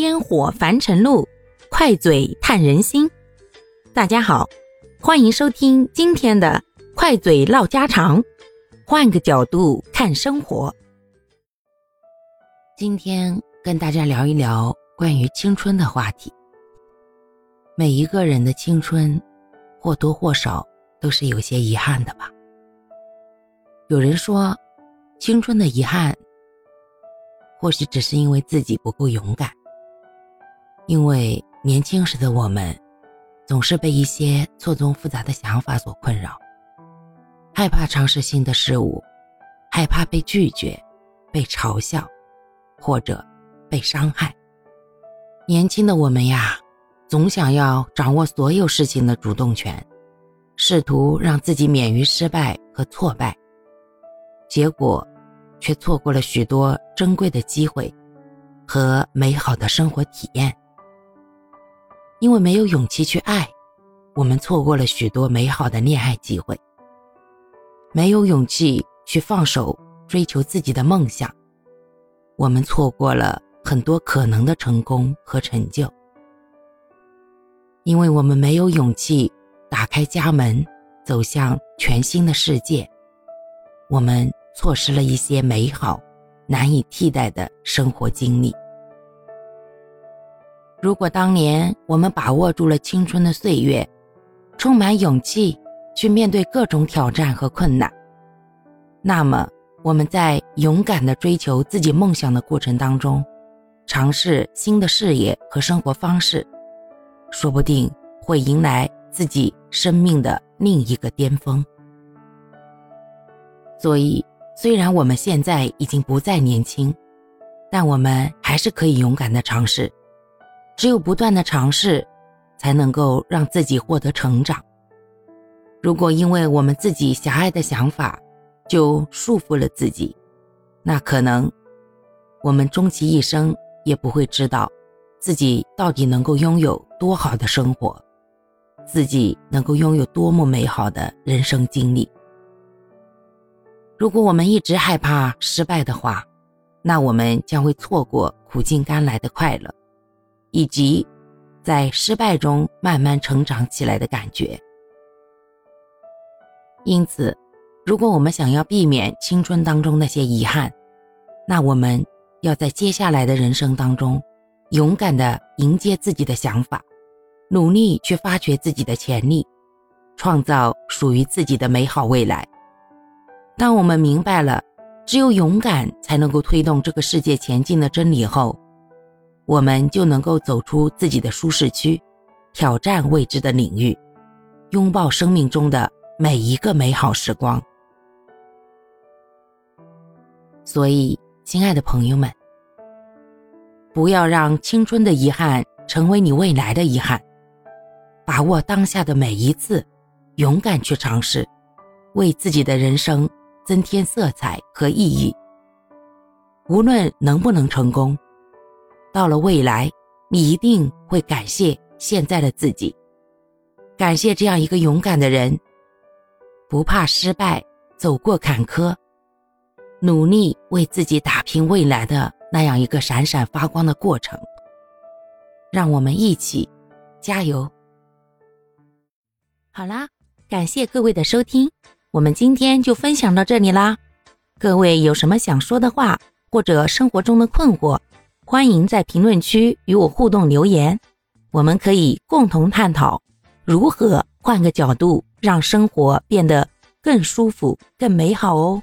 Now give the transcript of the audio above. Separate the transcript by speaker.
Speaker 1: 烟火凡尘路，快嘴探人心。大家好，欢迎收听今天的快嘴唠家常，换个角度看生活。今天跟大家聊一聊关于青春的话题。每一个人的青春，或多或少都是有些遗憾的吧。有人说，青春的遗憾，或许只是因为自己不够勇敢。因为年轻时的我们，总是被一些错综复杂的想法所困扰，害怕尝试新的事物，害怕被拒绝、被嘲笑，或者被伤害。年轻的我们呀，总想要掌握所有事情的主动权，试图让自己免于失败和挫败，结果却错过了许多珍贵的机会和美好的生活体验。因为没有勇气去爱，我们错过了许多美好的恋爱机会；没有勇气去放手追求自己的梦想，我们错过了很多可能的成功和成就；因为我们没有勇气打开家门，走向全新的世界，我们错失了一些美好、难以替代的生活经历。如果当年我们把握住了青春的岁月，充满勇气去面对各种挑战和困难，那么我们在勇敢的追求自己梦想的过程当中，尝试新的事业和生活方式，说不定会迎来自己生命的另一个巅峰。所以，虽然我们现在已经不再年轻，但我们还是可以勇敢的尝试。只有不断的尝试，才能够让自己获得成长。如果因为我们自己狭隘的想法就束缚了自己，那可能我们终其一生也不会知道自己到底能够拥有多好的生活，自己能够拥有多么美好的人生经历。如果我们一直害怕失败的话，那我们将会错过苦尽甘来的快乐。以及在失败中慢慢成长起来的感觉。因此，如果我们想要避免青春当中那些遗憾，那我们要在接下来的人生当中，勇敢的迎接自己的想法，努力去发掘自己的潜力，创造属于自己的美好未来。当我们明白了只有勇敢才能够推动这个世界前进的真理后，我们就能够走出自己的舒适区，挑战未知的领域，拥抱生命中的每一个美好时光。所以，亲爱的朋友们，不要让青春的遗憾成为你未来的遗憾，把握当下的每一次，勇敢去尝试，为自己的人生增添色彩和意义。无论能不能成功。到了未来，你一定会感谢现在的自己，感谢这样一个勇敢的人，不怕失败，走过坎坷，努力为自己打拼未来的那样一个闪闪发光的过程。让我们一起加油！好啦，感谢各位的收听，我们今天就分享到这里啦。各位有什么想说的话，或者生活中的困惑？欢迎在评论区与我互动留言，我们可以共同探讨如何换个角度让生活变得更舒服、更美好哦。